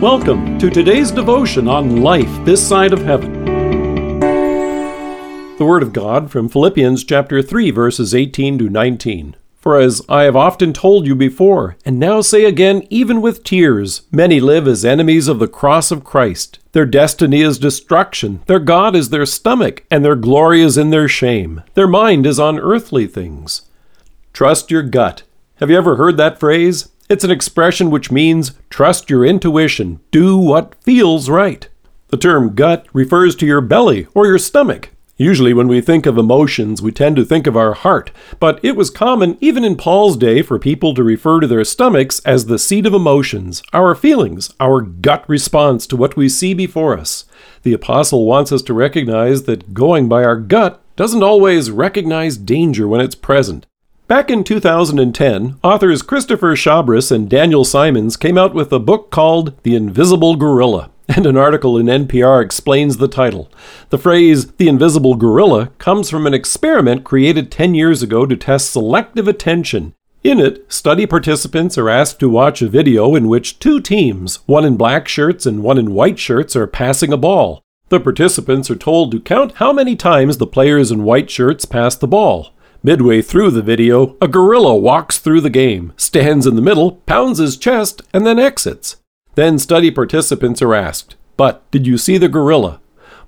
Welcome to today's devotion on life this side of heaven. The Word of God from Philippians chapter 3, verses 18 to 19. For as I have often told you before, and now say again, even with tears, many live as enemies of the cross of Christ. Their destiny is destruction, their God is their stomach, and their glory is in their shame. Their mind is on earthly things. Trust your gut. Have you ever heard that phrase? It's an expression which means trust your intuition, do what feels right. The term gut refers to your belly or your stomach. Usually, when we think of emotions, we tend to think of our heart, but it was common even in Paul's day for people to refer to their stomachs as the seat of emotions, our feelings, our gut response to what we see before us. The apostle wants us to recognize that going by our gut doesn't always recognize danger when it's present. Back in 2010, authors Christopher Chabris and Daniel Simons came out with a book called The Invisible Gorilla, and an article in NPR explains the title. The phrase, the invisible gorilla, comes from an experiment created 10 years ago to test selective attention. In it, study participants are asked to watch a video in which two teams, one in black shirts and one in white shirts, are passing a ball. The participants are told to count how many times the players in white shirts pass the ball. Midway through the video, a gorilla walks through the game, stands in the middle, pounds his chest, and then exits. Then study participants are asked, But did you see the gorilla?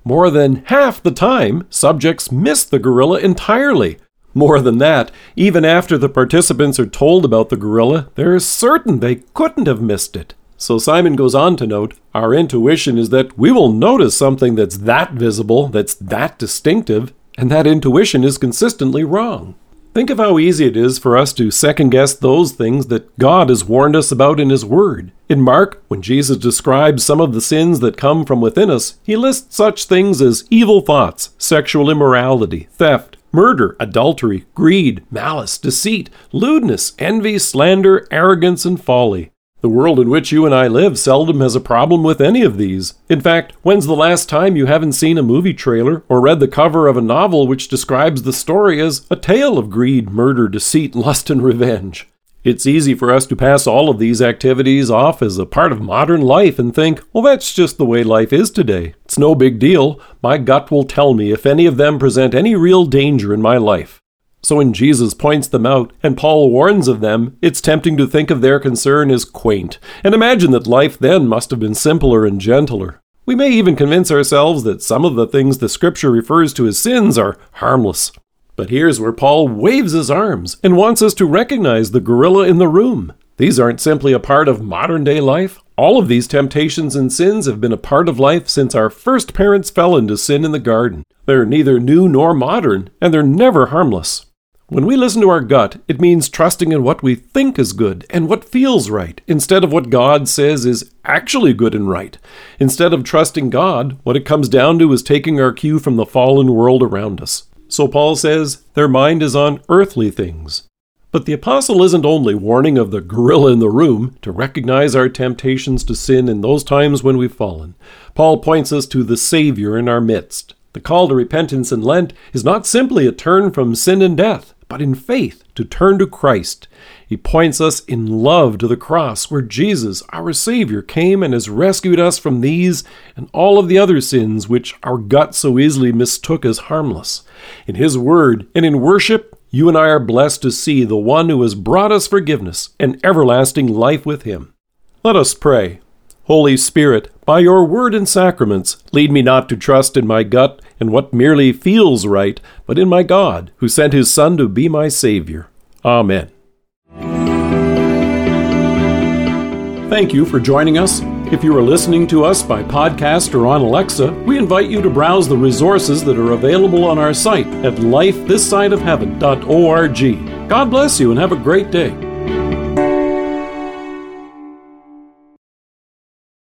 More than half the time, subjects miss the gorilla entirely. More than that, even after the participants are told about the gorilla, they're certain they couldn't have missed it. So Simon goes on to note our intuition is that we will notice something that's that visible, that's that distinctive, and that intuition is consistently wrong. Think of how easy it is for us to second guess those things that God has warned us about in His Word. In Mark, when Jesus describes some of the sins that come from within us, he lists such things as evil thoughts, sexual immorality, theft, murder, adultery, greed, malice, deceit, lewdness, envy, slander, arrogance, and folly. The world in which you and I live seldom has a problem with any of these. In fact, when's the last time you haven't seen a movie trailer or read the cover of a novel which describes the story as a tale of greed, murder, deceit, lust, and revenge? It's easy for us to pass all of these activities off as a part of modern life and think, well, that's just the way life is today. It's no big deal. My gut will tell me if any of them present any real danger in my life. So when Jesus points them out and Paul warns of them, it's tempting to think of their concern as quaint, and imagine that life then must have been simpler and gentler. We may even convince ourselves that some of the things the scripture refers to as sins are harmless. But here's where Paul waves his arms and wants us to recognize the gorilla in the room. These aren't simply a part of modern day life. All of these temptations and sins have been a part of life since our first parents fell into sin in the garden. They're neither new nor modern, and they're never harmless. When we listen to our gut, it means trusting in what we think is good and what feels right, instead of what God says is actually good and right. Instead of trusting God, what it comes down to is taking our cue from the fallen world around us. So Paul says their mind is on earthly things. But the apostle isn't only warning of the gorilla in the room to recognize our temptations to sin in those times when we've fallen. Paul points us to the Savior in our midst. The call to repentance in Lent is not simply a turn from sin and death, but in faith to turn to Christ. He points us in love to the cross where Jesus, our Savior, came and has rescued us from these and all of the other sins which our gut so easily mistook as harmless. In His Word and in worship, you and I are blessed to see the one who has brought us forgiveness and everlasting life with Him. Let us pray. Holy Spirit, by your word and sacraments, lead me not to trust in my gut and what merely feels right, but in my God, who sent his Son to be my Savior. Amen. Thank you for joining us. If you are listening to us by podcast or on Alexa, we invite you to browse the resources that are available on our site at lifethissideofheaven.org. God bless you and have a great day.